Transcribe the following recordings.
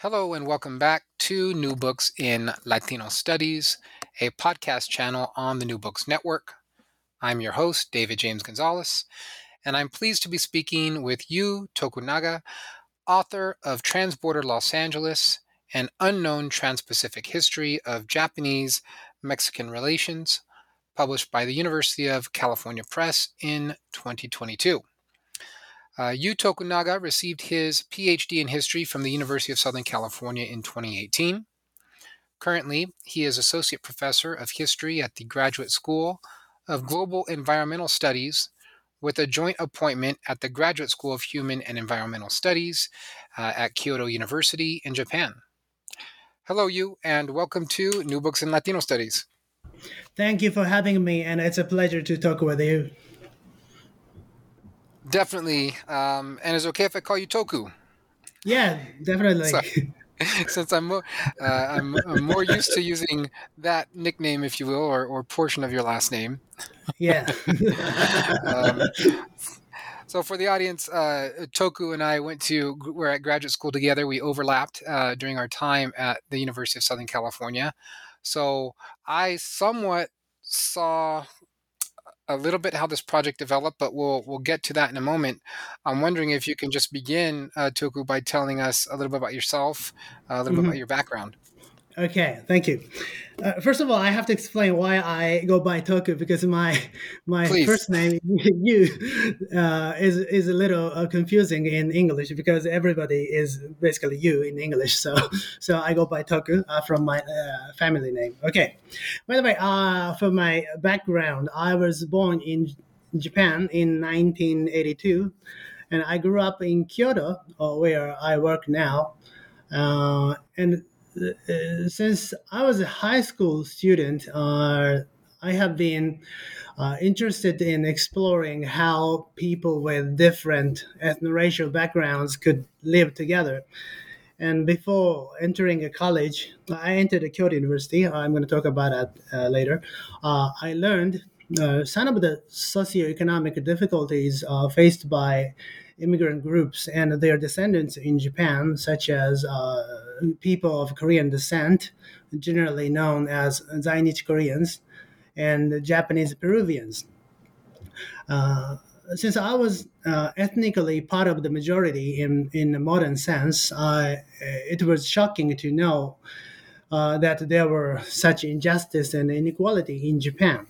Hello, and welcome back to New Books in Latino Studies, a podcast channel on the New Books Network. I'm your host, David James Gonzalez, and I'm pleased to be speaking with Yu Tokunaga, author of Transborder Los Angeles An Unknown Trans-Pacific History of Japanese Mexican Relations, published by the University of California Press in 2022. Uh, Yu Tokunaga received his PhD in history from the University of Southern California in 2018. Currently, he is Associate Professor of History at the Graduate School of Global Environmental Studies with a joint appointment at the Graduate School of Human and Environmental Studies uh, at Kyoto University in Japan. Hello, Yu, and welcome to New Books in Latino Studies. Thank you for having me, and it's a pleasure to talk with you. Definitely. Um, and it's okay if I call you Toku. Yeah, definitely. So, since I'm more, uh, I'm, I'm, more used to using that nickname, if you will, or, or portion of your last name. Yeah. um, so for the audience, uh, Toku and I went to we're at graduate school together. We overlapped uh, during our time at the University of Southern California. So I somewhat saw a little bit how this project developed, but we'll we'll get to that in a moment. I'm wondering if you can just begin, uh, Toku, by telling us a little bit about yourself, uh, a little mm-hmm. bit about your background. Okay, thank you. Uh, first of all, I have to explain why I go by Toku because my my Please. first name Yu uh, is is a little uh, confusing in English because everybody is basically you in English. So so I go by Toku uh, from my uh, family name. Okay. By the way, uh, for my background, I was born in Japan in 1982, and I grew up in Kyoto, where I work now, and since I was a high school student, uh, I have been uh, interested in exploring how people with different ethno-racial backgrounds could live together. And before entering a college, I entered a Kyoto University. I'm going to talk about that uh, later. Uh, I learned uh, some of the socioeconomic difficulties faced by immigrant groups and their descendants in Japan, such as uh, people of Korean descent, generally known as Zainichi Koreans, and Japanese Peruvians. Uh, since I was uh, ethnically part of the majority in, in the modern sense, I, it was shocking to know uh, that there were such injustice and inequality in Japan.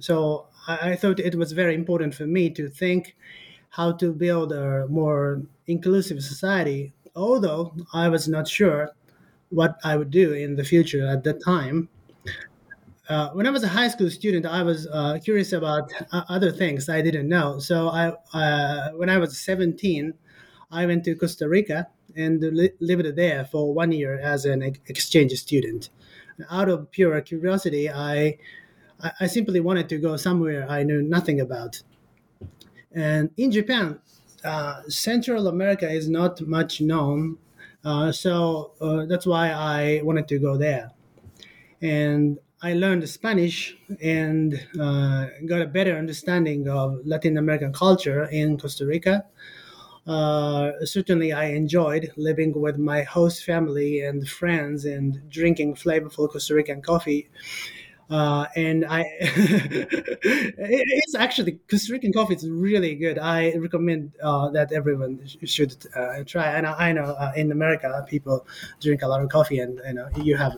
So I, I thought it was very important for me to think how to build a more inclusive society, although I was not sure what I would do in the future at that time. Uh, when I was a high school student, I was uh, curious about uh, other things I didn't know. So I, uh, when I was 17, I went to Costa Rica and li- lived there for one year as an exchange student. Out of pure curiosity, I, I simply wanted to go somewhere I knew nothing about. And in Japan, uh, Central America is not much known, uh, so uh, that's why I wanted to go there. And I learned Spanish and uh, got a better understanding of Latin American culture in Costa Rica. Uh, certainly, I enjoyed living with my host family and friends and drinking flavorful Costa Rican coffee uh, and I, it's actually Costa Rican coffee is really good. I recommend uh, that everyone should uh, try. And I, I know uh, in America people drink a lot of coffee, and you know you have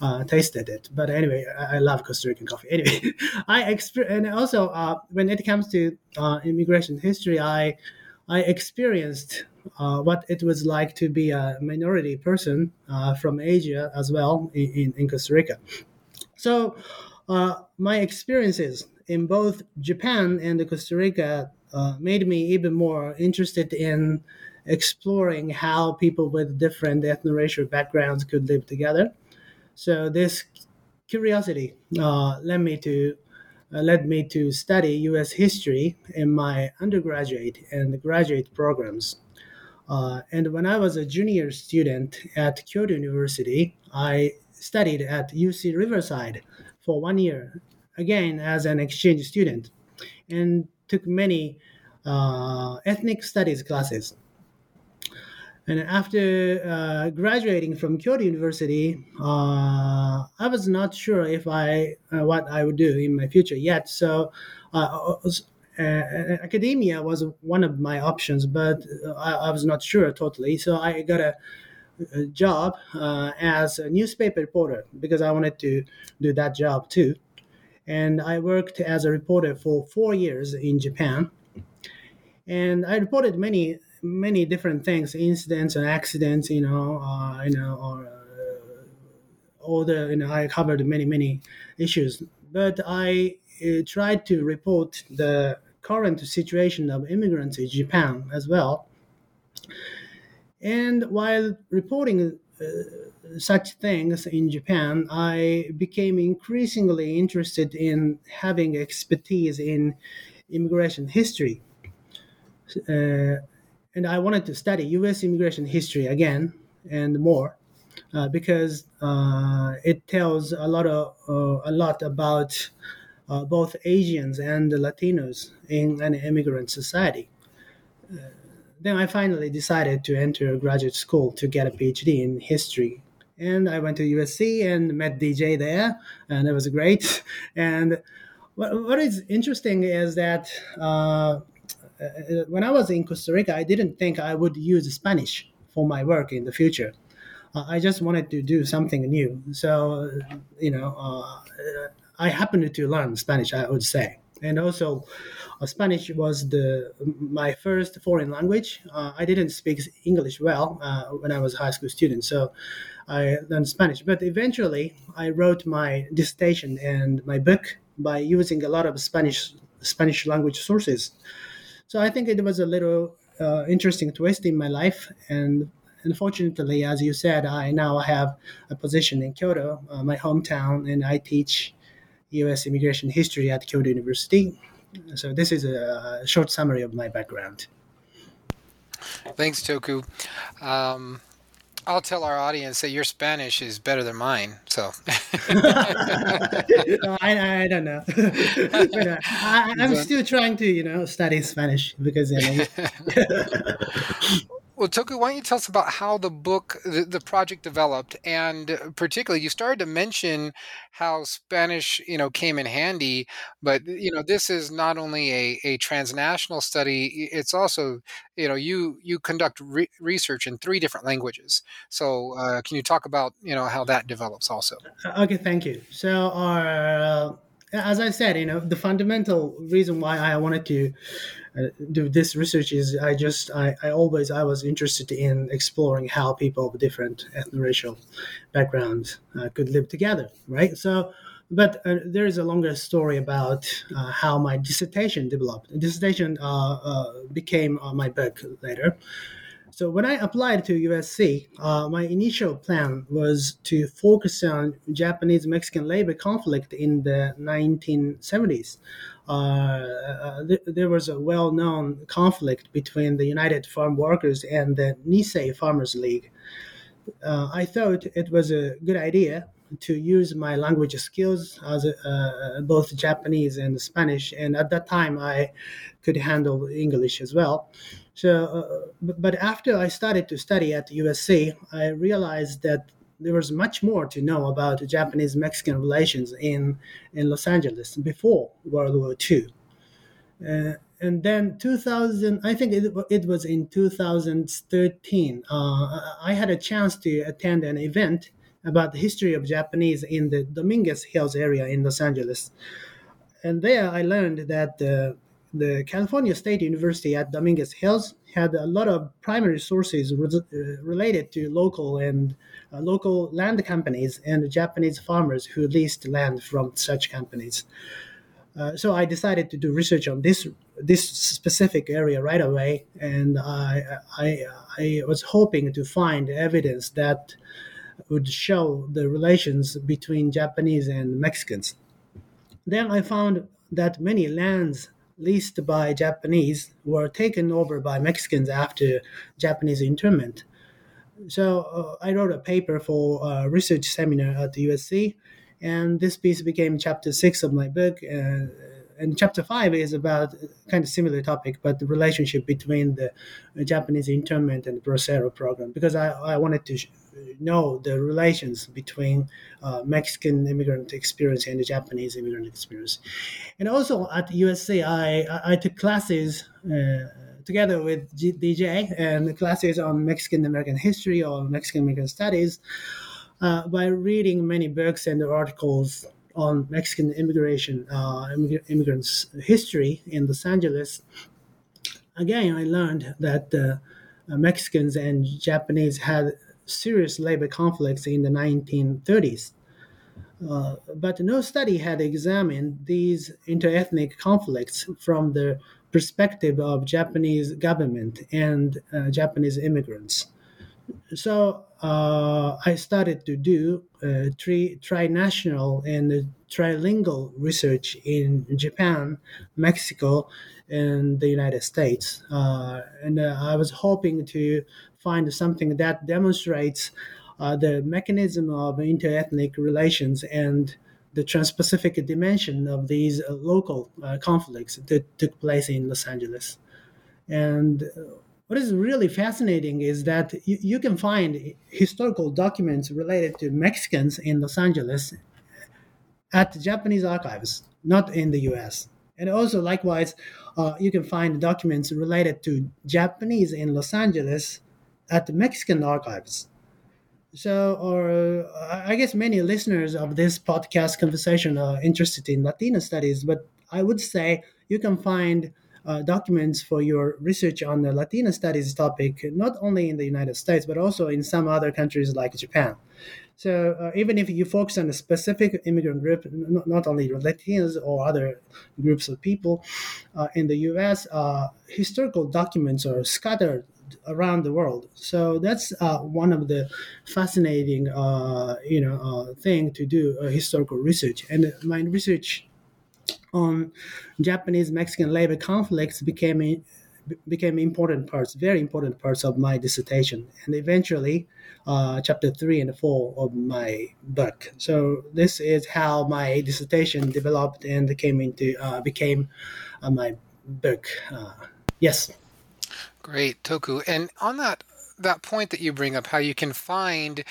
uh, tasted it. But anyway, I, I, love Costa Rican coffee. Anyway, I exper- and also uh, when it comes to immigration history, I I experienced uh, what it was like to be a minority person uh, from Asia as well in, in Costa Rica. So, uh, my experiences in both Japan and Costa Rica uh, made me even more interested in exploring how people with different ethno-racial backgrounds could live together. So this curiosity uh, led me to uh, led me to study U.S. history in my undergraduate and graduate programs. Uh, and when I was a junior student at Kyoto University, I studied at UC Riverside for one year, again as an exchange student, and took many uh, ethnic studies classes. And after uh, graduating from Kyoto University, uh, I was not sure if I uh, what I would do in my future yet. So, uh, uh, academia was one of my options, but I, I, was not sure totally. So I got a, a job as a newspaper reporter because I wanted to do that job too. And I worked as a reporter for four years in Japan and I reported many many different things, incidents and accidents, you know, uh, you know, or uh, all the, you know, I covered many, many issues. But I uh, tried to report the current situation of immigrants in Japan as well. And while reporting uh, such things in Japan, I became increasingly interested in having expertise in immigration history. Uh, and I wanted to study U.S. immigration history again and more uh, because uh, it tells a lot of uh, a lot about uh, both Asians and Latinos in an immigrant society. Then I finally decided to enter graduate school to get a PhD in history. And I went to USC and met DJ there, and it was great. And what, what is interesting is that uh, uh, when I was in Costa Rica, I didn't think I would use Spanish for my work in the future. Uh, I just wanted to do something new. So, you know, uh, I happened to learn Spanish, I would say. And also, Spanish was the my first foreign language. Uh, I didn't speak English well uh, when I was a high school student, so I learned Spanish. But eventually, I wrote my dissertation and my book by using a lot of Spanish Spanish language sources. So I think it was a little uh, interesting twist in my life. And unfortunately, as you said, I now have a position in Kyoto, uh, my hometown, and I teach U.S. immigration history at Kyoto University. So this is a short summary of my background. Thanks, Toku. Um, I'll tell our audience that your Spanish is better than mine. So I, I don't know. but, uh, I, am still trying to, you know, study Spanish because you know, Well, Toku, why don't you tell us about how the book, the, the, project developed, and particularly, you started to mention how Spanish, you know, came in handy. But you know, this is not only a, a transnational study; it's also, you know, you you conduct re- research in three different languages. So, uh, can you talk about you know how that develops also? Uh, okay, thank you. So, our, uh, as I said, you know, the fundamental reason why I wanted to do this research is I just I, I always I was interested in exploring how people of different ethno-racial backgrounds uh, could live together, right? So, but uh, there is a longer story about uh, how my dissertation developed. The dissertation uh, uh, became my book later. So when I applied to USC, my initial plan was to focus on Japanese Mexican labor conflict in the 1970s. Uh, uh, th- there was a well-known conflict between the United Farm Workers and the Nisei Farmers League. Uh, I thought it was a good idea to use my language skills as uh, both Japanese and Spanish, and at that time I could handle English as well. So, uh, but after I started to study at USC, I realized that there was much more to know about Japanese Mexican relations in, in Los Angeles before World War II. Uh, and then 2000, I think it, it was in 2013, uh, I had a chance to attend an event about the history of Japanese in the Dominguez Hills area in Los Angeles. And there I learned that the, the California State University at Dominguez Hills had a lot of primary sources re- uh, related to local and uh, local land companies and Japanese farmers who leased land from such companies. Uh, so I decided to do research on this this specific area right away, and I, I, I was hoping to find evidence that would show the relations between Japanese and Mexicans. Then I found that many lands leased by Japanese were taken over by Mexicans after Japanese internment. So uh, I wrote a paper for a research seminar at the USC, and this piece became chapter six of my book. Uh, and chapter five is about kind of similar topic, but the relationship between the Japanese internment and the Bracero program, because I, I wanted to know the relations between uh, Mexican immigrant experience and the Japanese immigrant experience. And also at USC, I, I took classes uh, together with G- DJ and classes on Mexican American history or Mexican American studies uh, by reading many books and articles on Mexican immigration, uh, immigrants' history in Los Angeles. Again, I learned that uh, Mexicans and Japanese had serious labor conflicts in the 1930s. Uh, but no study had examined these interethnic conflicts from the perspective of Japanese government and uh, Japanese immigrants. So uh, I started to do uh, tri- trinational and trilingual research in Japan, Mexico, and the United States. Uh, and uh, I was hoping to find something that demonstrates uh, the mechanism of interethnic relations and the trans-Pacific dimension of these local uh, conflicts that took place in Los Angeles. And what is really fascinating is that you, you can find historical documents related to Mexicans in Los Angeles at Japanese archives, not in the U.S. And also, likewise, uh, you can find documents related to Japanese in Los Angeles at the Mexican archives. So, or I guess many listeners of this podcast conversation are interested in Latino studies, but I would say you can find uh, documents for your research on the Latino studies topic, not only in the United States, but also in some other countries like Japan. So uh, even if you focus on a specific immigrant group, not, not only Latinos or other groups of people uh, in the U.S., uh, historical documents are scattered around the world. So that's uh, one of the fascinating, uh, you know, uh, thing to do uh, historical research. And my research on Japanese Mexican labor conflicts became became important parts, very important parts of my dissertation, and eventually, uh, chapter three and four of my book. So this is how my dissertation developed and came into uh, became uh, my book. yes. Great, Toku. And on that that point that you bring up, how you can find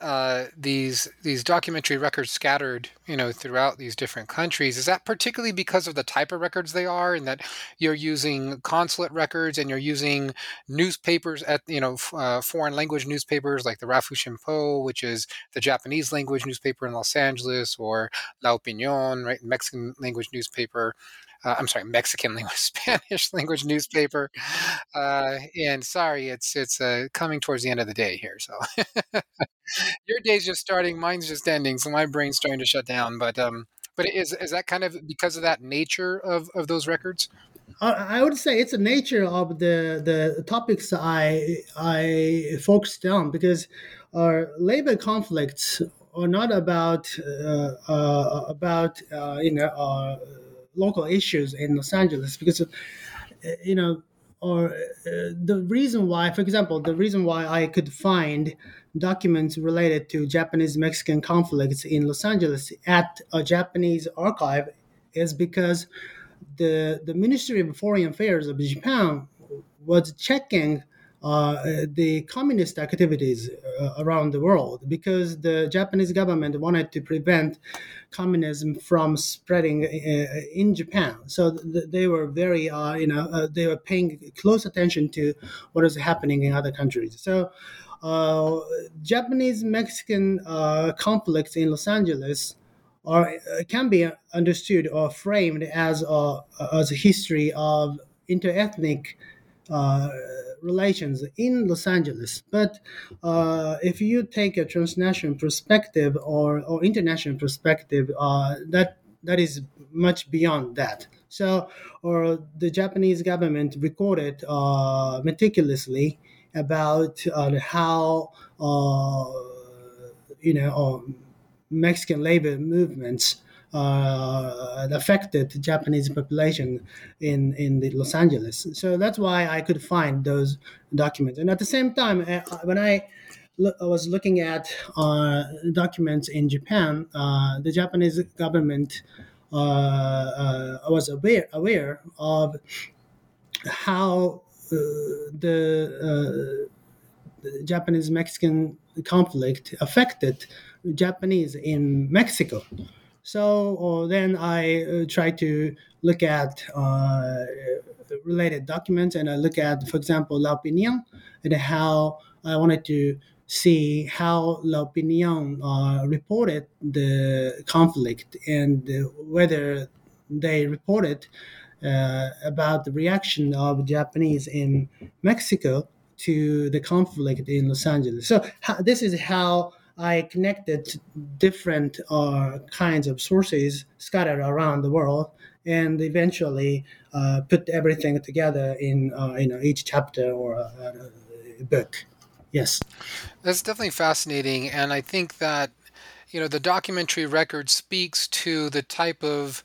uh, these these documentary records scattered, you know, throughout these different countries, is that particularly because of the type of records they are, and that you're using consulate records and you're using newspapers at you know uh, foreign language newspapers like the Rafu Shimpo, which is the Japanese language newspaper in Los Angeles, or La Opinión, right, Mexican language newspaper uh, I'm sorry, Mexican language, Spanish language newspaper. Uh, and sorry, it's it's uh, coming towards the end of the day here. So your day's just starting, mine's just ending, so my brain's starting to shut down. But um, but is is that kind of because of that nature of of those records? I would say it's the nature of the the topics I I focused on because our labor conflicts are not about uh, uh, about uh, you know uh, local issues in Los Angeles because, uh, you know, or uh, the reason why, for example, the reason why I could find documents related to Japanese Mexican conflicts in Los Angeles at a Japanese archive is because the the Ministry of Foreign Affairs of Japan was checking the communist activities uh, around the world because the Japanese government wanted to prevent communism from spreading uh, in Japan. So th- they were very, uh, you know, uh, they were paying close attention to what is happening in other countries. So uh, Japanese Mexican conflicts in Los Angeles can be understood or framed as a as a history of interethnic uh, relations in Los Angeles. But uh, if you take a transnational perspective or, or international perspective, uh, that that is much beyond that. So, or the Japanese government recorded uh, meticulously about uh, how uh, you know Mexican labor movements uh, affected Japanese population in in the Los Angeles. So that's why I could find those documents. And at the same time, uh, when I was looking at uh, documents in Japan. Uh, the Japanese government uh, uh was aware aware of how uh, the, uh, the Japanese Mexican conflict affected Japanese in Mexico. So then I tried to look at related documents and I look at, for example, La Opinion and how I wanted to see how La Opinion uh, reported the conflict and whether they reported uh, about the reaction of Japanese in Mexico to the conflict in Los Angeles. So how, this is how I connected different uh, kinds of sources scattered around the world and eventually uh, put everything together in uh, you know each chapter or a, a book. Yes. That's definitely fascinating. And I think that, you know, the documentary record speaks to the type of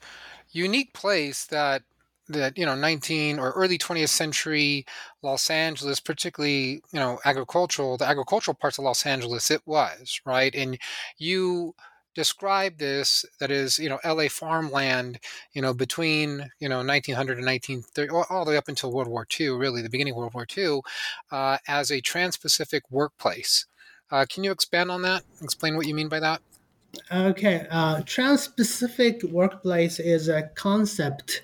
unique place that that you know 19 or early 20th century los angeles particularly you know agricultural the agricultural parts of los angeles it was right and you describe this that is you know LA farmland you know between you know 1900 and 1930 all the way up until World War II really the beginning of World War II uh, as a trans-Pacific workplace. Uh, can you expand on that? Explain what you mean by that. Okay, uh, trans-Pacific workplace is a concept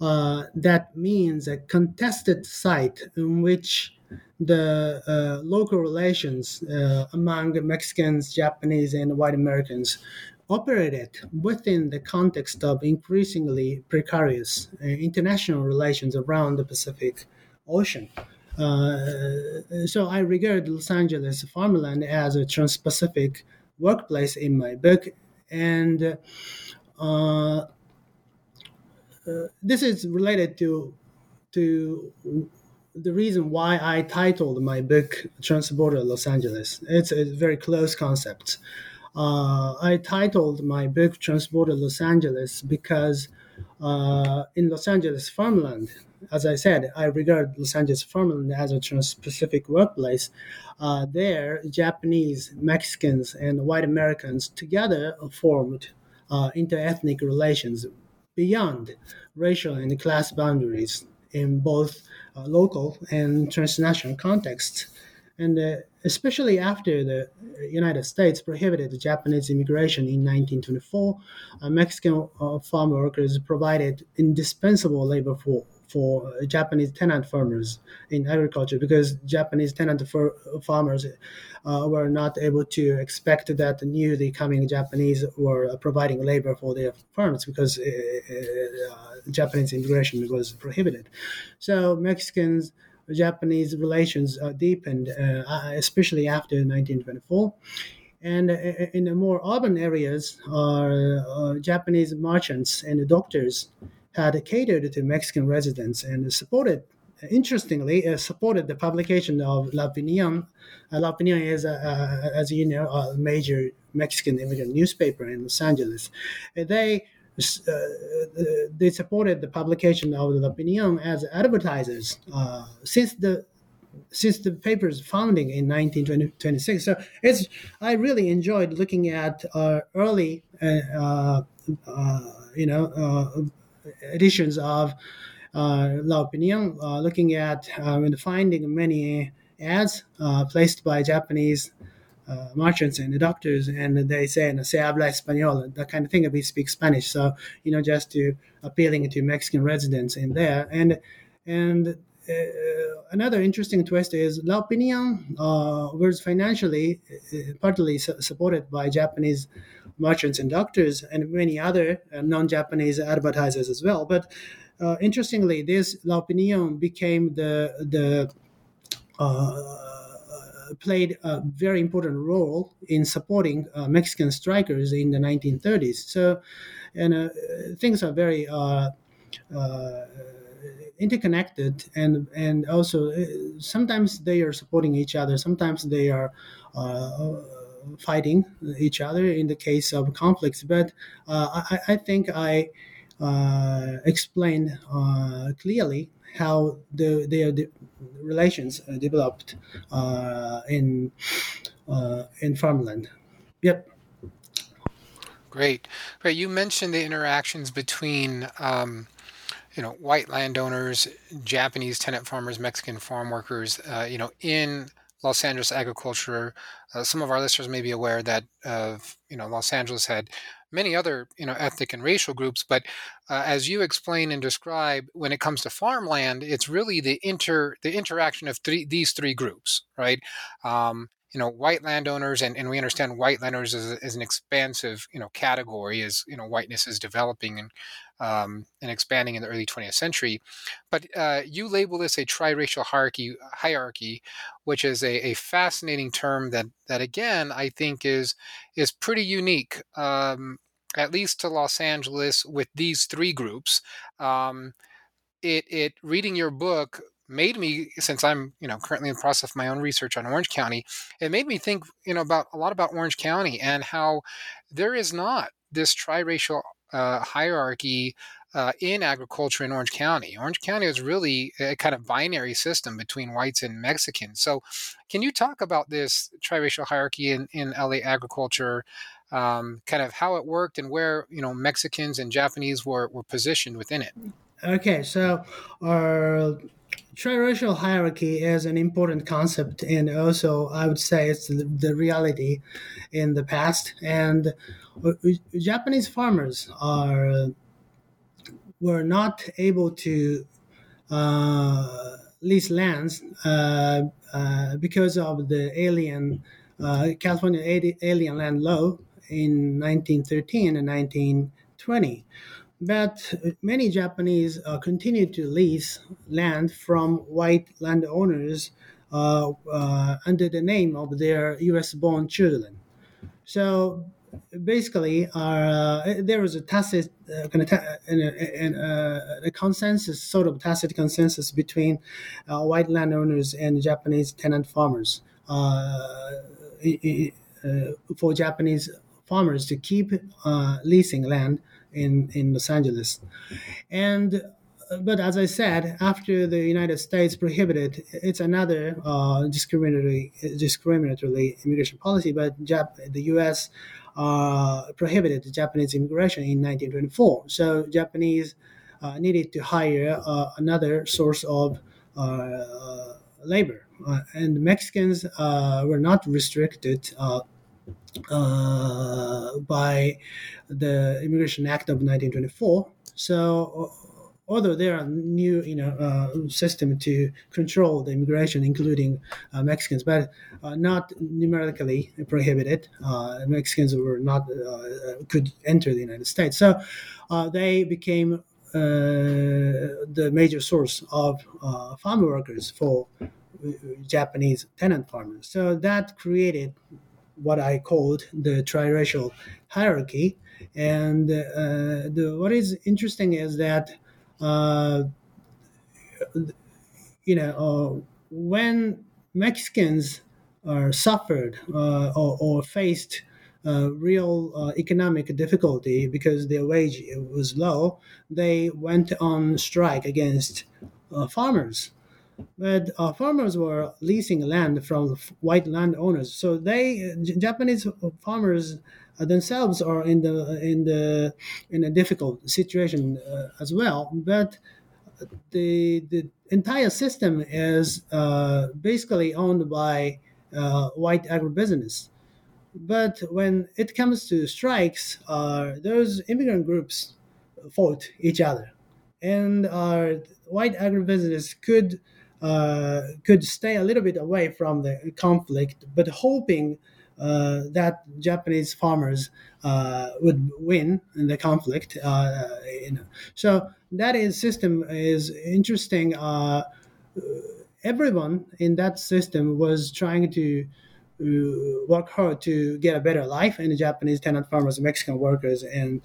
uh, that means a contested site in which the uh, local relations uh, among Mexicans, Japanese, and white Americans operated within the context of increasingly precarious uh, international relations around the Pacific Ocean. Uh, so I regard Los Angeles farmland as a trans-Pacific workplace in my book, and uh, this is related to to the reason why I titled my book Transborder Los Angeles. It's a very close concept. Uh, I titled my book Transborder Los Angeles because uh, in Los Angeles farmland, as I said, I regard Los Angeles farmland as a trans-Pacific workplace. Uh, there, Japanese, Mexicans, and white Americans together formed uh, inter-ethnic relations beyond racial and class boundaries in both uh, local and transnational contexts. And uh, especially after the United States prohibited Japanese immigration in 1924, uh, Mexican uh, farm workers provided indispensable labor for for Japanese tenant farmers in agriculture because Japanese tenant farmers uh, were not able to expect that newly coming Japanese were providing labor for their farms because uh, uh, Japanese immigration was prohibited. So Mexicans Japanese relations uh, deepened, uh, especially after 1924. And in the more urban areas, uh, Japanese merchants and doctors had catered to Mexican residents and supported interestingly, uh, supported the publication of La Opinion. Uh, La Opinion is, uh, uh as you know, a major Mexican immigrant newspaper in Los Angeles. they they supported the publication of La Opinion as advertisers since the since the paper's founding in 1926. So it's I really enjoyed looking at uh, early, uh, uh, you know, editions of uh, La Opinion, uh, looking at um, and finding many ads uh, placed by Japanese uh, merchants and doctors, and they say, "No se habla español," that kind of thing. We speak Spanish, so you know, just to appealing to Mexican residents in there, and and uh, Uh, uh, another interesting twist is La Opinion uh, was financially uh, partly su- supported by Japanese merchants and doctors and many other non-Japanese advertisers as well, but uh, interestingly, this La Opinion became the the uh, played a very important role in supporting Mexican strikers in the 1930s. So, and things are very interconnected and and also sometimes they are supporting each other. Sometimes they are uh, fighting each other in the case of conflicts. But uh, I, I, think i uh, explained clearly how the, their relations developed in in farmland. Yep. Great, great. You mentioned the interactions between um, you know, white landowners, Japanese tenant farmers, Mexican farm workers, uh, you know, in Los Angeles agriculture. Uh, some of our listeners may be aware that, uh, you know, Los Angeles had many other, you know, ethnic and racial groups. But uh, as you explain and describe, when it comes to farmland, it's really the inter the interaction of three, these three groups, right? Um, you know white landowners and, and we understand white landowners as, as an expansive you know category as you know whiteness is developing and um, and expanding in the early 20th century. But uh, you label this a triracial hierarchy hierarchy which is a, a fascinating term that that again i think is is pretty unique um, at least to los angeles with these three groups. Um, it it reading your book made me since i'm you know currently in the process of my own research on orange county it made me think you know about a lot about orange county and how there is not this triracial uh, hierarchy uh, in agriculture in Orange County. Orange County is really a kind of binary system between whites and Mexicans. So, can you talk about this triracial hierarchy in, in LA agriculture, um, kind of how it worked and where you know Mexicans and Japanese were, were positioned within it? Okay, so our triracial hierarchy is an important concept, and also I would say it's the, the reality in the past. And uh, Japanese farmers are were not able to uh, lease lands uh, uh, because of the alien uh, California alien land law in 1913 and 1920. But many Japanese uh, continue to lease land from white landowners uh, uh, under the name of their U.S. born children. So basically, uh, there was a tacit uh, kind of ta- uh, a consensus, sort of tacit consensus between white landowners and Japanese tenant farmers for Japanese farmers to keep leasing land in in Los Angeles, and but as I said, after the United States prohibited, it's another uh, discriminatory discriminatory immigration policy. But Jap- the U.S. Uh, prohibited Japanese immigration in 1924. So Japanese uh, needed to hire uh, another source of uh, labor, uh, and Mexicans were not restricted uh, by the Immigration Act of 1924. So, although there are new, you know, uh, system to control the immigration, including uh, Mexicans, but uh, not numerically prohibited. Uh, Mexicans were not uh, could enter the United States, so they became the major source of farm workers for Japanese tenant farmers. So that created what I called the triracial hierarchy. And uh, the, what is interesting is that, uh, you know, uh, when Mexicans are suffered uh, or, or, faced uh, real uh, economic difficulty because their wage was low, they went on strike against farmers but uh, farmers were leasing land from white landowners. So they Japanese farmers uh, themselves are in the in the in a difficult situation uh, as well. But the the entire system is uh, basically owned by uh, white agribusiness. But when it comes to strikes, uh, those immigrant groups fought each other, and white agribusiness could uh, could stay a little bit away from the conflict, but hoping uh, that Japanese farmers uh, would win in the conflict. Uh, you know. So that is system is interesting. Uh, everyone in that system was trying to uh, work hard to get a better life and the Japanese tenant farmers, Mexican workers, and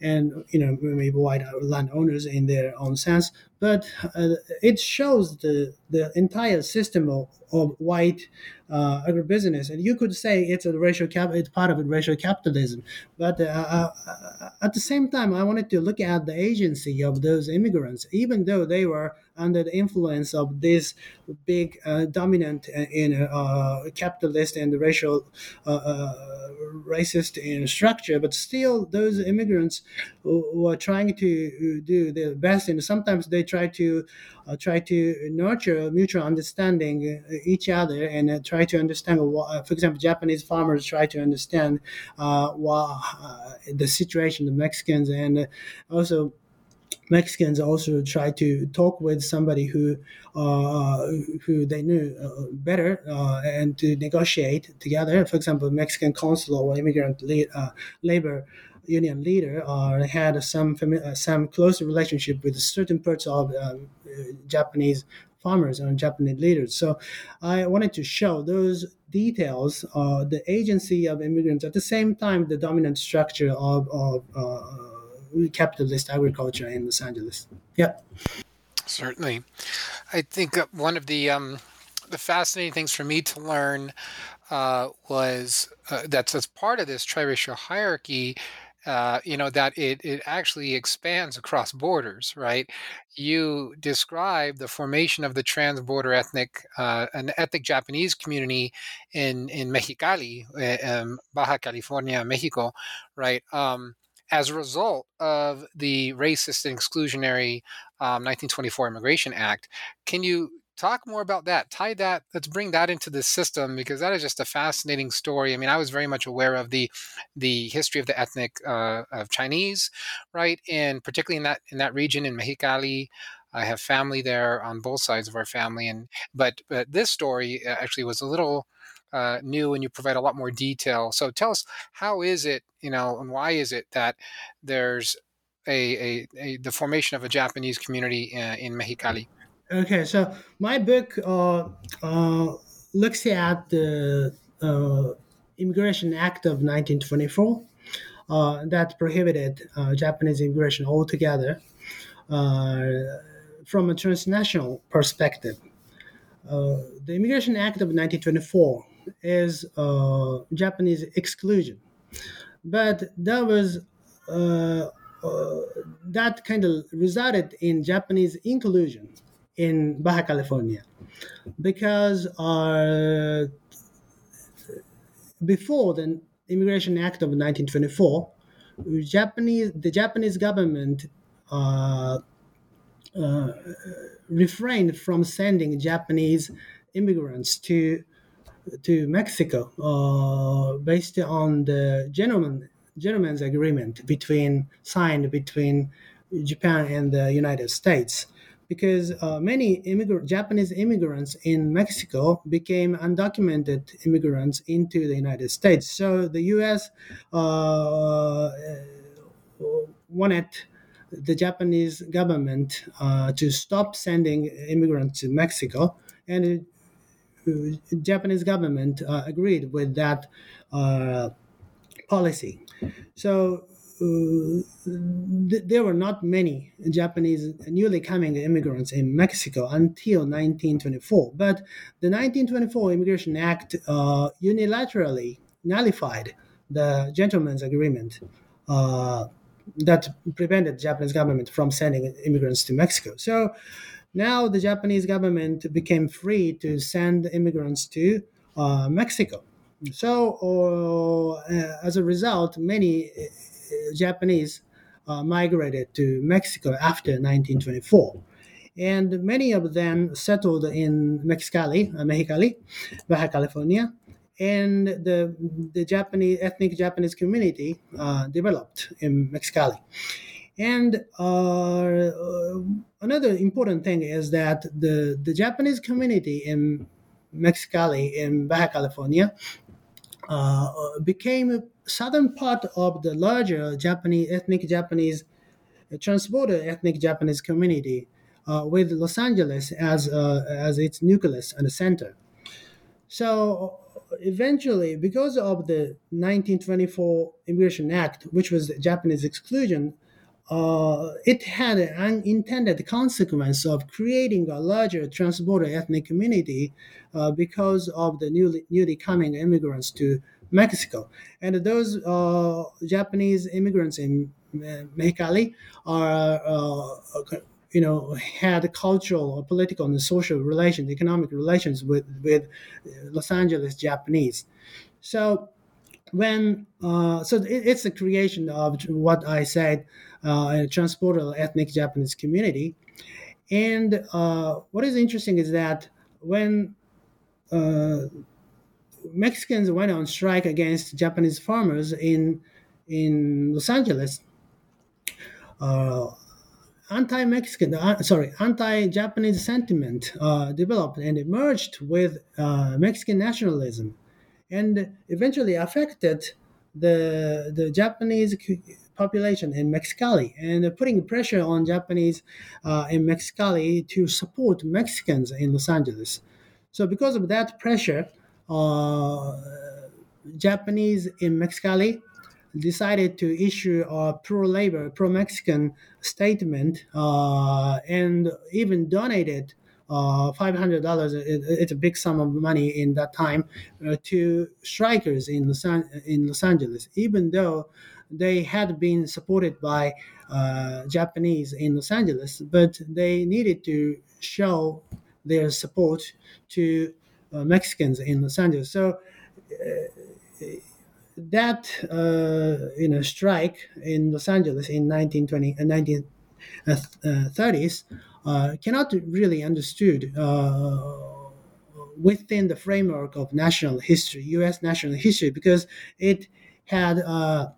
and you know maybe white landowners in their own sense. But uh, it shows the the entire system of, of white uh, agribusiness, and you could say it's a racial cap, it's part of racial capitalism. But uh, uh, at the same time, I wanted to look at the agency of those immigrants, even though they were under the influence of this big uh, dominant uh, in uh, capitalist and racial racist in structure, but still those immigrants were trying to do their best, and sometimes they try to uh, try to nurture mutual understanding uh, each other and uh, try to understand what, for example, Japanese farmers try to understand what the situation the Mexicans and also Mexicans also try to talk with somebody who uh, who they knew uh, better uh, and to negotiate together. For example, Mexican consul or immigrant labor union leader or had some fami- uh, some close relationship with certain parts of um, Japanese farmers and Japanese leaders. So I wanted to show those details, uh, the agency of immigrants, at the same time the dominant structure of, of uh, capitalist agriculture in Los Angeles. Yeah. Certainly. I think one of the um, the fascinating things for me to learn uh, was uh, that's as part of this triracial hierarchy uh, you know that it it actually expands across borders, right? You describe the formation of the transborder ethnic uh, an ethnic Japanese community in in Mexicali, um, Baja California, Mexico, right? Um, as a result of the racist and exclusionary um, 1924 Immigration Act. Can you talk more about that tie that let's bring that into the system because that is just a fascinating story. I mean i was very much aware of the the history of the ethnic uh, of chinese right? And particularly in that in that region in mexicali i have family there on both sides of our family. And but but this story uh, actually was a little uh, new and you provide a lot more detail. So tell us how is it you know and why is it that there's a, a, a the formation of a japanese community in, uh, in mexicali Okay, so my book uh, uh, looks at the uh, Immigration Act of 1924 uh, that prohibited uh, Japanese immigration altogether uh, from a transnational perspective. the Immigration Act of 1924 is Japanese exclusion, but that was that kind of resulted in Japanese inclusion in Baja California. Because uh, before the Immigration Act of 1924, Japanese the Japanese government uh, uh, refrained from sending Japanese immigrants to to Mexico uh, based on the gentleman gentleman's agreement between signed between Japan and the United States because uh, many immigrant, Japanese immigrants in Mexico became undocumented immigrants into the United States. So the U.S. Uh, wanted the Japanese government uh, to stop sending immigrants to Mexico, and the Japanese government uh, agreed with that uh, policy. So uh, th- there were not many Japanese newly coming immigrants in Mexico until 1924. But the 1924 Immigration Act uh, unilaterally nullified the gentleman's agreement uh, that prevented the Japanese government from sending immigrants to Mexico. So now the Japanese government became free to send immigrants to uh, Mexico. So, uh, as a result, many Japanese uh, migrated to Mexico after 1924. And many of them settled in Mexicali, uh, Mexicali, Baja California, and the, the Japanese ethnic Japanese community uh, developed in Mexicali. And uh, another important thing is that the, the Japanese community in Mexicali in Baja California uh, became a southern part of the larger Japanese ethnic Japanese uh, transborder ethnic Japanese community uh, with Los Angeles as uh, as its nucleus and center. So eventually, because of the 1924 Immigration Act, which was Japanese exclusion, uh, it had an unintended consequence of creating a larger transborder ethnic community uh, because of the newly, newly coming immigrants to Mexico. And those uh, Japanese immigrants in Mexicali are, uh, you know, had cultural, political, and social relations, economic relations with, with Los Angeles Japanese. So when uh, so it, it's the creation of what I said, uh, a transborder ethnic Japanese community. And uh, what is interesting is that when uh, Mexicans went on strike against Japanese farmers in in Los Angeles, uh, anti-Mexican, uh, sorry, anti-Japanese sentiment developed and emerged with Mexican nationalism and eventually affected the the Japanese population in Mexicali and putting pressure on Japanese uh, in Mexicali to support Mexicans in Los Angeles. So because of that pressure, uh, Japanese in Mexicali decided to issue a pro-labor, pro-Mexican statement uh, and even donated uh, $500 it's a big sum of money in that time uh, to strikers in los, in los angeles. Even though they had been supported by uh, japanese in los angeles but they needed to show their support to uh, mexicans in los angeles. So uh, that uh, you know strike in los angeles in 1920 1930s uh, cannot really understood uh, within the framework of national history, U.S. national history, because it had uh,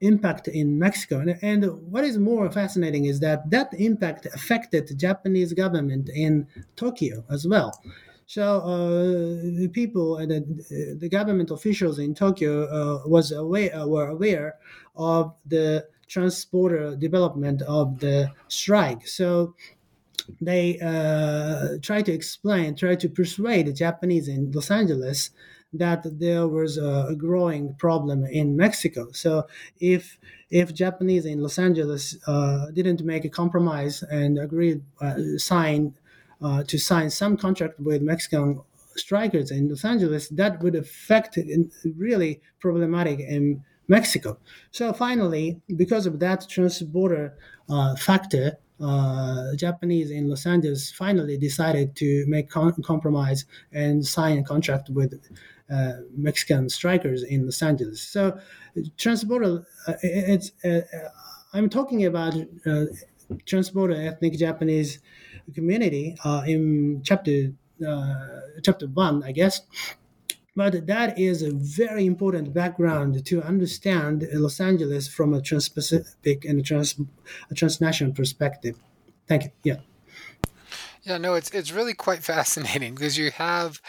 impact in Mexico. And, and, what is more fascinating is that that impact affected the Japanese government in Tokyo as well. So uh, people, and the, the government officials in Tokyo uh, was aware, were aware of the transborder development of the strike. So they uh, try to explain, try to persuade the Japanese in Los Angeles that there was a growing problem in Mexico. So if if Japanese in Los Angeles uh, didn't make a compromise and agreed uh, sign uh, to sign some contract with Mexican strikers in Los Angeles, that would affect really problematic in Mexico. So finally, because of that transborder uh, factor, uh, Japanese in Los Angeles finally decided to make con- compromise and sign a contract with uh, Mexican strikers in Los Angeles. So, transborder, uh, it's uh, I'm talking about uh, transborder ethnic Japanese community uh, in chapter chapter one, I guess. But that is a very important background to understand Los Angeles from a trans-Pacific and a, trans, a transnational perspective. Thank you. Yeah. Yeah, no, it's it's really quite fascinating because you have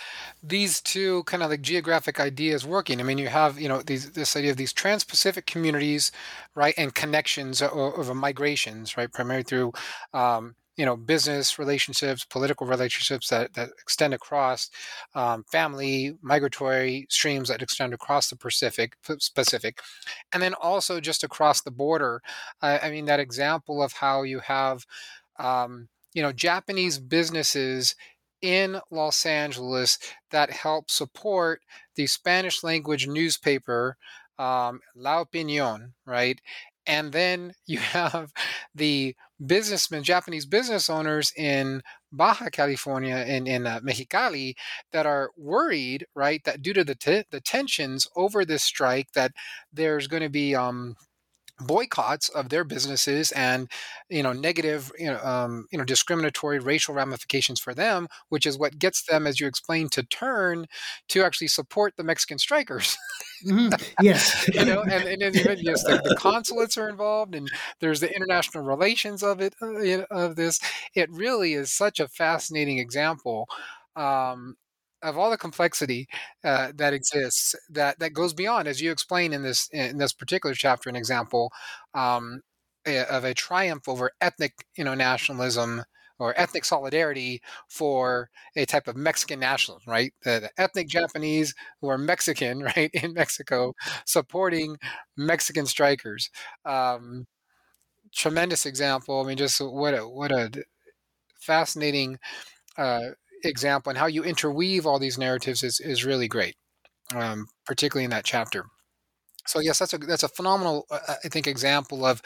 these two kind of like geographic ideas working. I mean, you have you know these this idea of these trans-Pacific communities, right, and connections of, migrations, right, primarily through um, you know business relationships political relationships that, that extend across um, family migratory streams that extend across the pacific pacific and then also just across the border i mean that example of how you have um, you know japanese businesses in Los Angeles that help support the Spanish language newspaper um, La Opinion, right? And then you have the businessmen, Japanese business owners in Baja California and in uh, Mexicali that are worried, right, that due to the t- the tensions over this strike, that there's going to be um, boycotts of their businesses and you know negative you know um, you know discriminatory racial ramifications for them which is what gets them as you explained to turn to actually support the mexican strikers. Mm-hmm. yes. You know and, and, and yes the, the, consulates are involved and there's the international relations of it uh, of this. It really is such a fascinating example um, of all the complexity uh, that exists that that goes beyond as you explain in this in this particular chapter an example um, of a triumph over ethnic you know nationalism or ethnic solidarity for a type of Mexican nationalism, right? The, the, ethnic Japanese who are Mexican, right, in Mexico, supporting Mexican strikers. Um, tremendous example. I mean, just what a what a fascinating uh, example, and how you interweave all these narratives is is really great, um, particularly in that chapter. So yes, that's a that's a phenomenal, uh, uh, I think, example of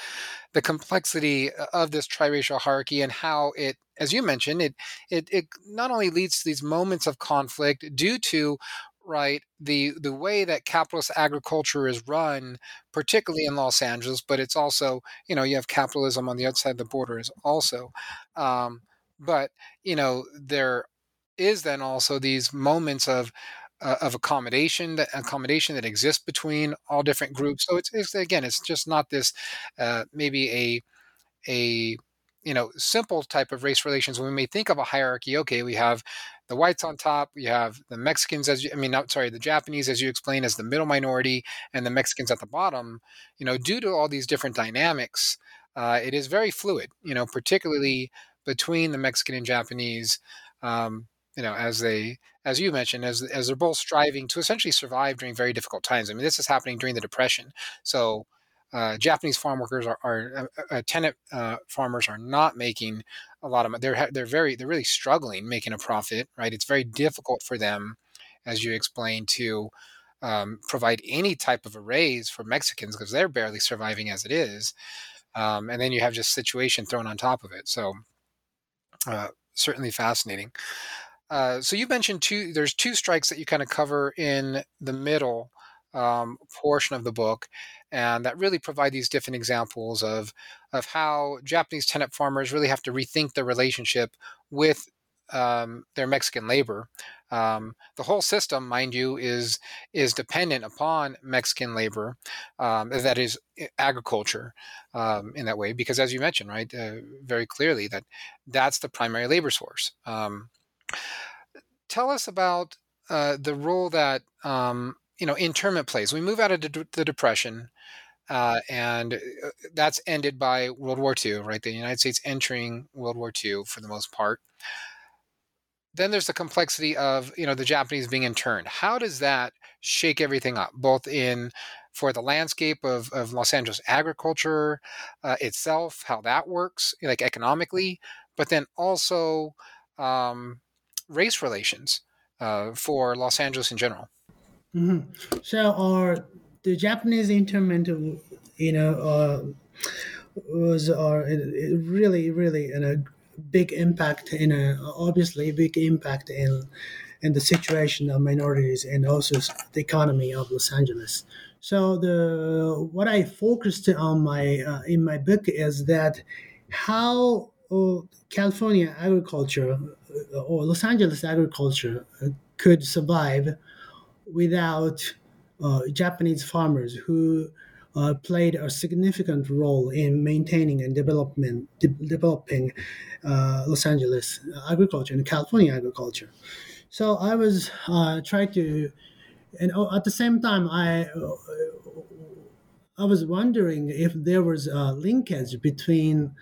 the complexity uh, of this triracial hierarchy and how it, as you mentioned, it it it not only leads to these moments of conflict due to right the the way that capitalist agriculture is run particularly in los angeles but it's also you know you have capitalism on the outside of the borders also um, but you know there is then also these moments of uh, of accommodation that accommodation that exists between all different groups. So it's, it's again, it's just not this uh, maybe a a you know simple type of race relations. When we may think of a hierarchy, okay, we have the whites on top, we have the Mexicans as you, I mean, not sorry, the Japanese as you explained as the middle minority, and the Mexicans at the bottom. You know, due to all these different dynamics, uh, it is very fluid. You know, particularly between the Mexican and Japanese. Um, you know, as they, as you mentioned, as as they're both striving to essentially survive during very difficult times. I mean, this is happening during the Depression, so uh, Japanese farm workers are, are uh, uh tenant uh, farmers are not making a lot of money. they're they're very they're really struggling making a profit. Right, it's very difficult for them, as you explained, to um, provide any type of a raise for Mexicans because they're barely surviving as it is. Um, and then you have just situation thrown on top of it. So uh, certainly fascinating. Uh, so you mentioned two. There's two strikes that you kind of cover in the middle um, portion of the book, and that really provide these different examples of of how Japanese tenant farmers really have to rethink their relationship with um, their Mexican labor. Um, the whole system, mind you, is is dependent upon Mexican labor, um, that is agriculture, um, in that way, because as you mentioned, right, uh, very clearly that that's the primary labor source. Tell us about uh, the role that um, you know internment plays. We move out of the, the depression, uh, and uh, that's ended by World War II. Right, the United States entering World War II for the most part. Then there's the complexity of you know the Japanese being interned. How does that shake everything up, both in for the landscape of, of Los Angeles agriculture uh, itself, how that works, like economically, but then also um, race relations uh, for Los Angeles in general. Mm-hmm. So, are the Japanese internment, you know, uh, was are really, really in a big impact in a obviously big impact in in the situation of minorities and also the economy of Los Angeles. So the what I focused on my uh, in my book is that how uh, California agriculture or Los Angeles agriculture uh, could survive without uh, Japanese farmers who uh, played a significant role in maintaining and development de- developing uh, Los Angeles agriculture and California agriculture. So I was uh, trying to, and oh, at the same time, I uh, I was wondering if there was a linkage between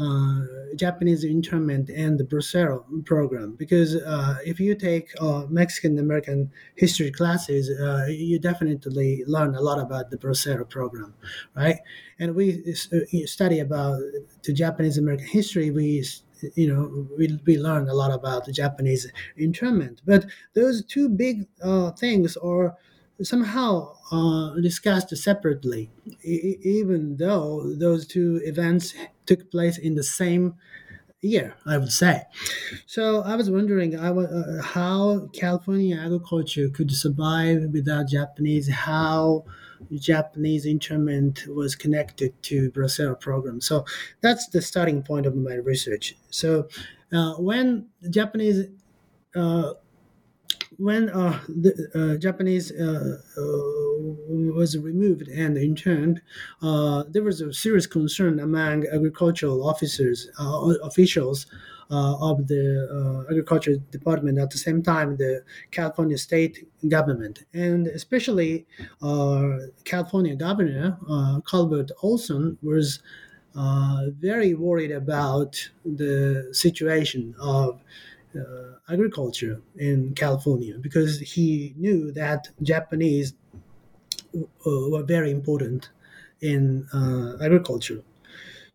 uh, Japanese internment and the Bracero program. Because uh, if you take uh, Mexican American history classes, uh, you definitely learn a lot about the Bracero program, right? And we uh, study about the Japanese American history. We you know we, we learn a lot about the Japanese internment. But those two big things are somehow uh, discussed separately, e- even though those two events took place in the same year, I would say. So I was wondering uh, how California agriculture could survive without Japanese, how Japanese internment was connected to Bracero program. So that's the starting point of my research. So uh, when Japanese uh, when uh, the uh, Japanese uh, uh, was removed and interned, uh, there was a serious concern among agricultural officers, officials of the agriculture department. At the same time, the California state government, and especially California governor Culbert Olson was uh, very worried about the situation of uh, agriculture in California because he knew that Japanese uh, were very important in uh, agriculture.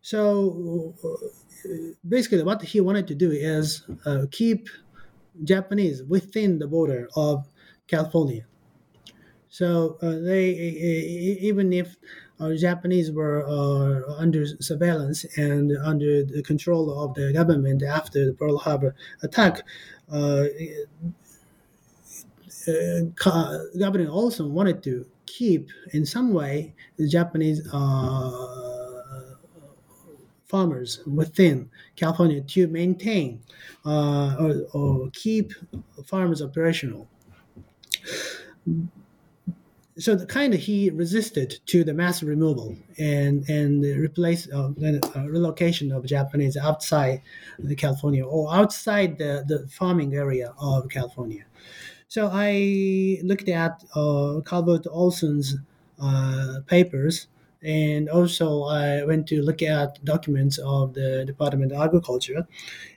So uh, basically, what he wanted to do is uh, keep Japanese within the border of California. So they even if uh, Japanese were uh, under surveillance and under the control of the government after the Pearl Harbor attack. Uh, uh Governor Olson wanted to keep, in some way, the Japanese uh, farmers within California to maintain uh, or, or keep farmers operational so the kind of he resisted to the mass removal and and replace uh, uh, relocation of Japanese outside the California or outside the, the farming area of California. So I looked at uh, Culbert Olson's uh, papers and also I went to look at documents of the Department of Agriculture,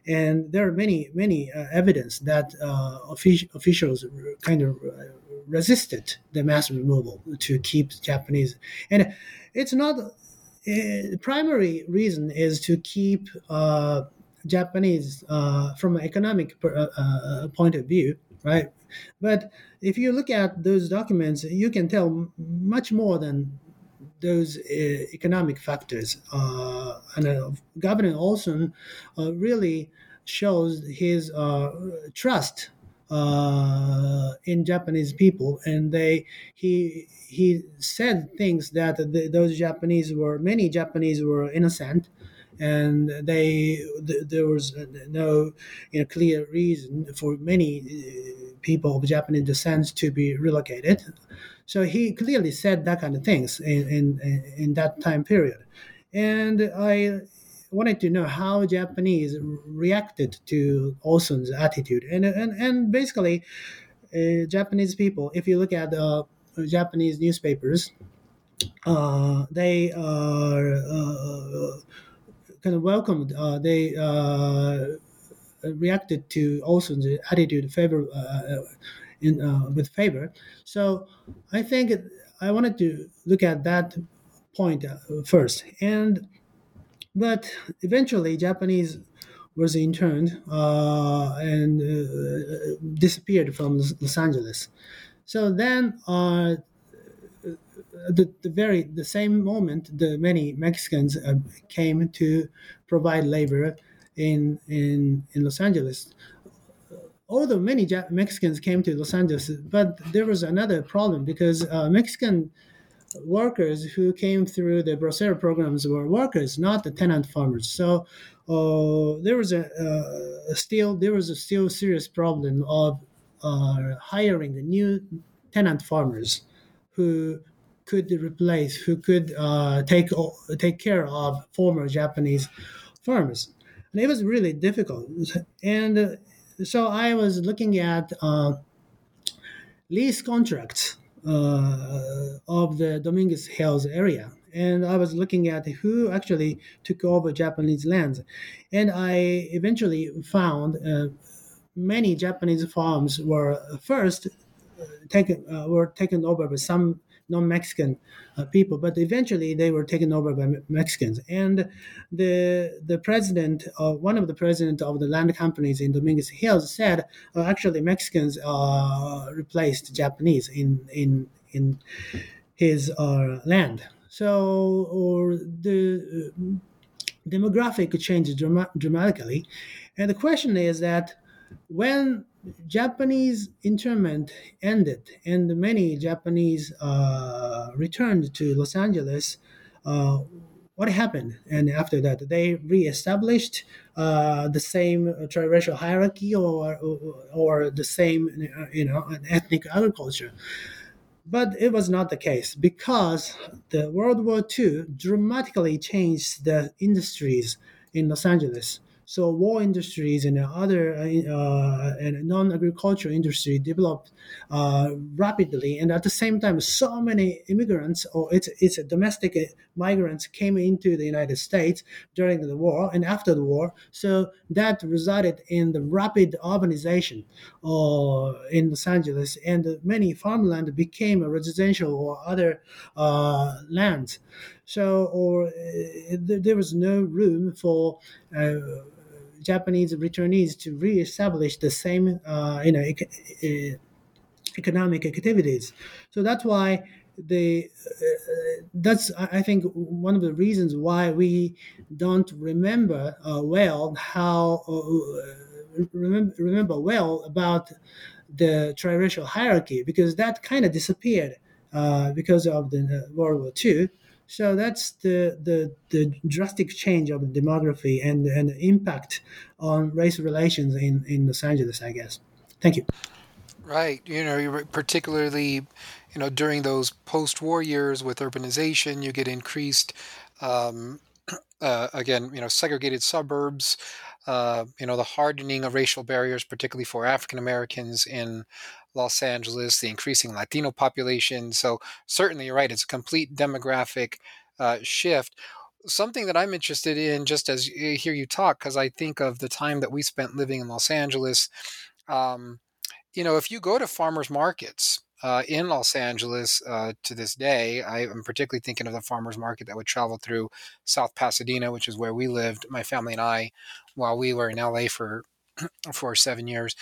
and there are many many uh, evidence that uh, offic- officials kind of resisted the mass removal to keep Japanese. And it's not uh, primary reason is to keep uh, Japanese uh, from an economic per, uh, uh, point of view, right? But if you look at those documents, you can tell much more than those uh, economic factors. and Governor Olson really shows his trust uh, in Japanese people, and they he he said things that the, those Japanese were many Japanese were innocent, and they th- there was no you know, clear reason for many uh, people of Japanese descent to be relocated. So he clearly said that kind of things in in, in that time period, and I wanted to know how Japanese reacted to Olson's attitude, and and and basically, uh, Japanese people. If you look at uh, Japanese newspapers, uh, they are uh, kind of welcomed. Uh, they uh, reacted to Olson's attitude favor in with favor. So I think I wanted to look at that point first and but eventually, Japanese was interned uh, and uh, disappeared from Los Angeles. So then, uh, the, the very the same moment, the many Mexicans uh, came to provide labor in in in Los Angeles. Although many Mexicans came to Los Angeles, but there was another problem because uh, Mexican workers who came through the Bracero programs were workers, not the tenant farmers. So uh, there was a, uh, still there was a still serious problem of uh, hiring the new tenant farmers who could replace, who could uh, take take care of former Japanese farmers, and it was really difficult. And uh, so I was looking at uh, lease contracts of the Dominguez Hills area. And I was looking at who actually took over Japanese lands. And I eventually found uh, many Japanese farms were first uh, taken uh, were taken over by some non-Mexican uh, people, but eventually they were taken over by Mexicans. And the the president, uh, one of the president of the land companies in Dominguez Hills, said uh, actually Mexicans uh, replaced Japanese in in in his uh, land. So or the uh, demographic changed dramatically, and the question is that when Japanese internment ended and many Japanese uh, returned to Los Angeles. Uh, what happened? And after that, they reestablished uh, the same triracial hierarchy or, or, or the same, you know, ethnic agriculture. But it was not the case because the World War II dramatically changed the industries in Los Angeles. So war industries and other uh, and non-agricultural industry developed uh, rapidly, and at the same time, so many immigrants or it's it's domestic migrants came into the United States during the war and after the war. So that resulted in the rapid urbanization uh, in Los Angeles, and many farmland became residential or other uh, lands. So, or uh, there was no room for uh, Japanese returnees to reestablish the same, uh, you know, uh, economic activities. So that's why the uh, that's I think one of the reasons why we don't remember uh, well how uh, remember, remember well about the triracial hierarchy because that kind of disappeared uh, because of the World War II. So that's the, the, the drastic change of the demography and, and the impact on race relations in, in Los Angeles, I guess. Thank you. Right. You know, particularly, you know, during those post-war years with urbanization, you get increased, um, uh, again, you know, segregated suburbs, uh, you know, the hardening of racial barriers, particularly for African Americans in Los Angeles, the increasing Latino population. So certainly, you're right. It's a complete demographic uh, shift. Something that I'm interested in, just as you hear you talk, because I think of the time that we spent living in Los Angeles. Um, you know, if you go to farmers markets uh, in Los Angeles uh, to this day, I am particularly thinking of the farmers market that would travel through South Pasadena, which is where we lived, my family and I, while we were in LA for for seven years.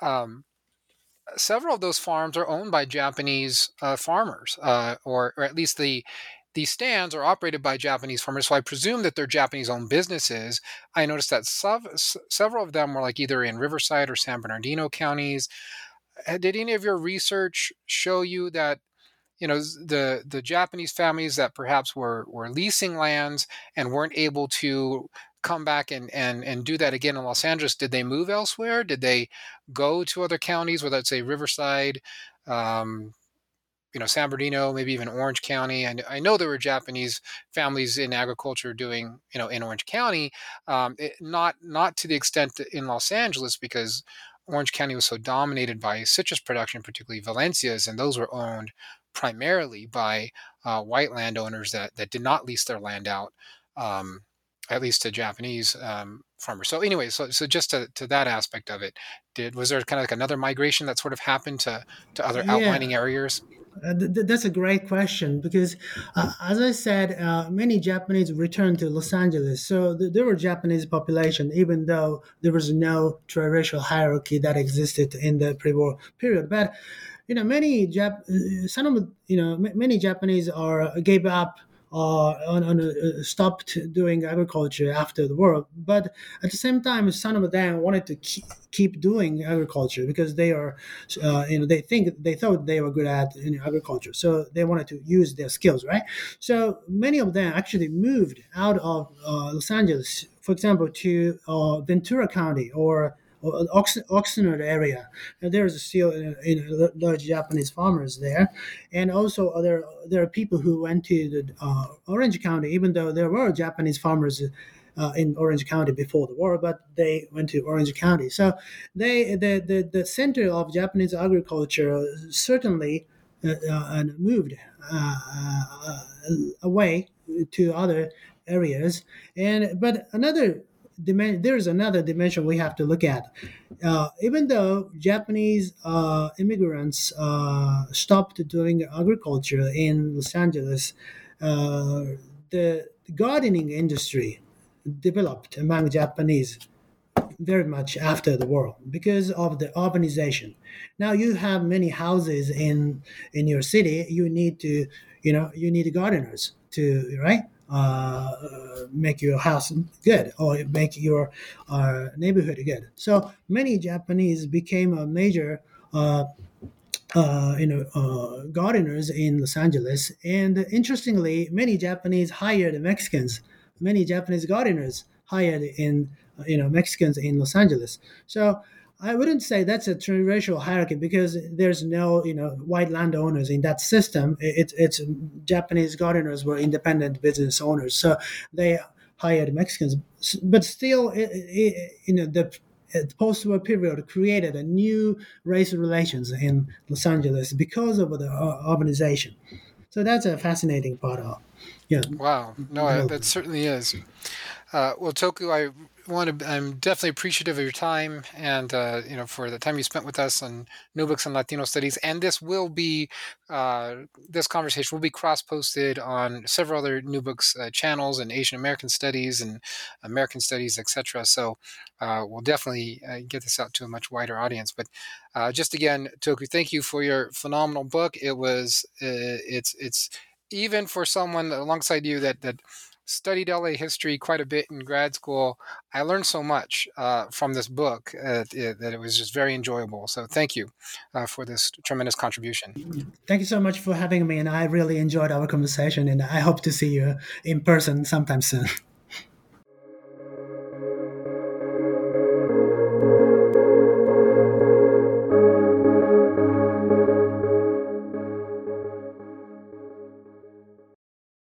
Um, several of those farms are owned by Japanese uh, farmers, uh, or, or at least the these stands are operated by Japanese farmers. So I presume that they're Japanese-owned businesses. I noticed that several of them were like either in Riverside or San Bernardino counties. Did any of your research show you that you know the the Japanese families that perhaps were were leasing lands and weren't able to come back and, and, and do that again in Los Angeles, did they move elsewhere? Did they go to other counties, whether it's say Riverside, um, you know, San Bernardino, maybe even Orange County? And I know there were Japanese families in agriculture doing, you know, in Orange County, um, it, not not to the extent in Los Angeles because Orange County was so dominated by citrus production, particularly Valencias, and those were owned primarily by uh, white landowners that that did not lease their land out. Um, at least to Japanese um, farmers. So anyway, so so just to, to that aspect of it, did was there kind of like another migration that sort of happened to to other yeah. outlining areas? Uh, th- that's a great question because, uh, as I said, uh, many Japanese returned to Los Angeles. So th- there were Japanese population, even though there was no triracial hierarchy that existed in the pre-war period. But you know, many Jap- uh, some you know, many Japanese are gave up uh, on, on uh, stopped doing agriculture after the war. But at the same time, some of them wanted to keep, keep doing agriculture because they are, uh, you know, they think they thought they were good at you know, agriculture, so they wanted to use their skills, right? So many of them actually moved out of uh, Los Angeles, for example, to uh, Ventura County or Oxnard area. And there's still uh, large Japanese farmers there, and also there there are people who went to the uh, Orange County, even though there were Japanese farmers. Uh, in Orange County before the war, but they went to Orange County. So they the the, the center of Japanese agriculture certainly uh, uh, moved uh, away to other areas. And but another dimension, there's another dimension we have to look at. Uh, even though Japanese uh, immigrants uh, stopped doing agriculture in Los Angeles, uh, the gardening industry developed among Japanese very much after the war because of the urbanization. Now you have many houses in in your city. You need to, you know, you need gardeners to right uh, make your house good or make your uh, neighborhood good. So many Japanese became a major, uh, uh you know, uh, gardeners in Los Angeles. And interestingly, many Japanese hired Mexicans. Many Japanese gardeners hired in, you know, Mexicans in Los Angeles. So I wouldn't say that's a racial hierarchy because there's no, you know, white landowners in that system. It's it's Japanese gardeners were independent business owners, so they hired Mexicans, but still, it, it, you know, the post-war period created a new race relations in Los Angeles because of the uh, urbanization. So that's a fascinating part of. Yeah. Wow. No, that certainly is. Uh, well, Toku, I want to. I'm definitely appreciative of your time and uh, you know for the time you spent with us on New Books and Latino Studies. And this will be uh, this conversation will be cross posted on several other New Books uh, channels and Asian American Studies and American Studies, etc. So uh, we'll definitely uh, get this out to a much wider audience. But just again, Toku, thank you for your phenomenal book. It was it's it's even for someone alongside you that that studied LA history quite a bit in grad school. I learned so much uh, from this book uh, that it was just very enjoyable. So thank you uh, for this tremendous contribution. Thank you so much for having me, and I really enjoyed our conversation. And I hope to see you in person sometime soon.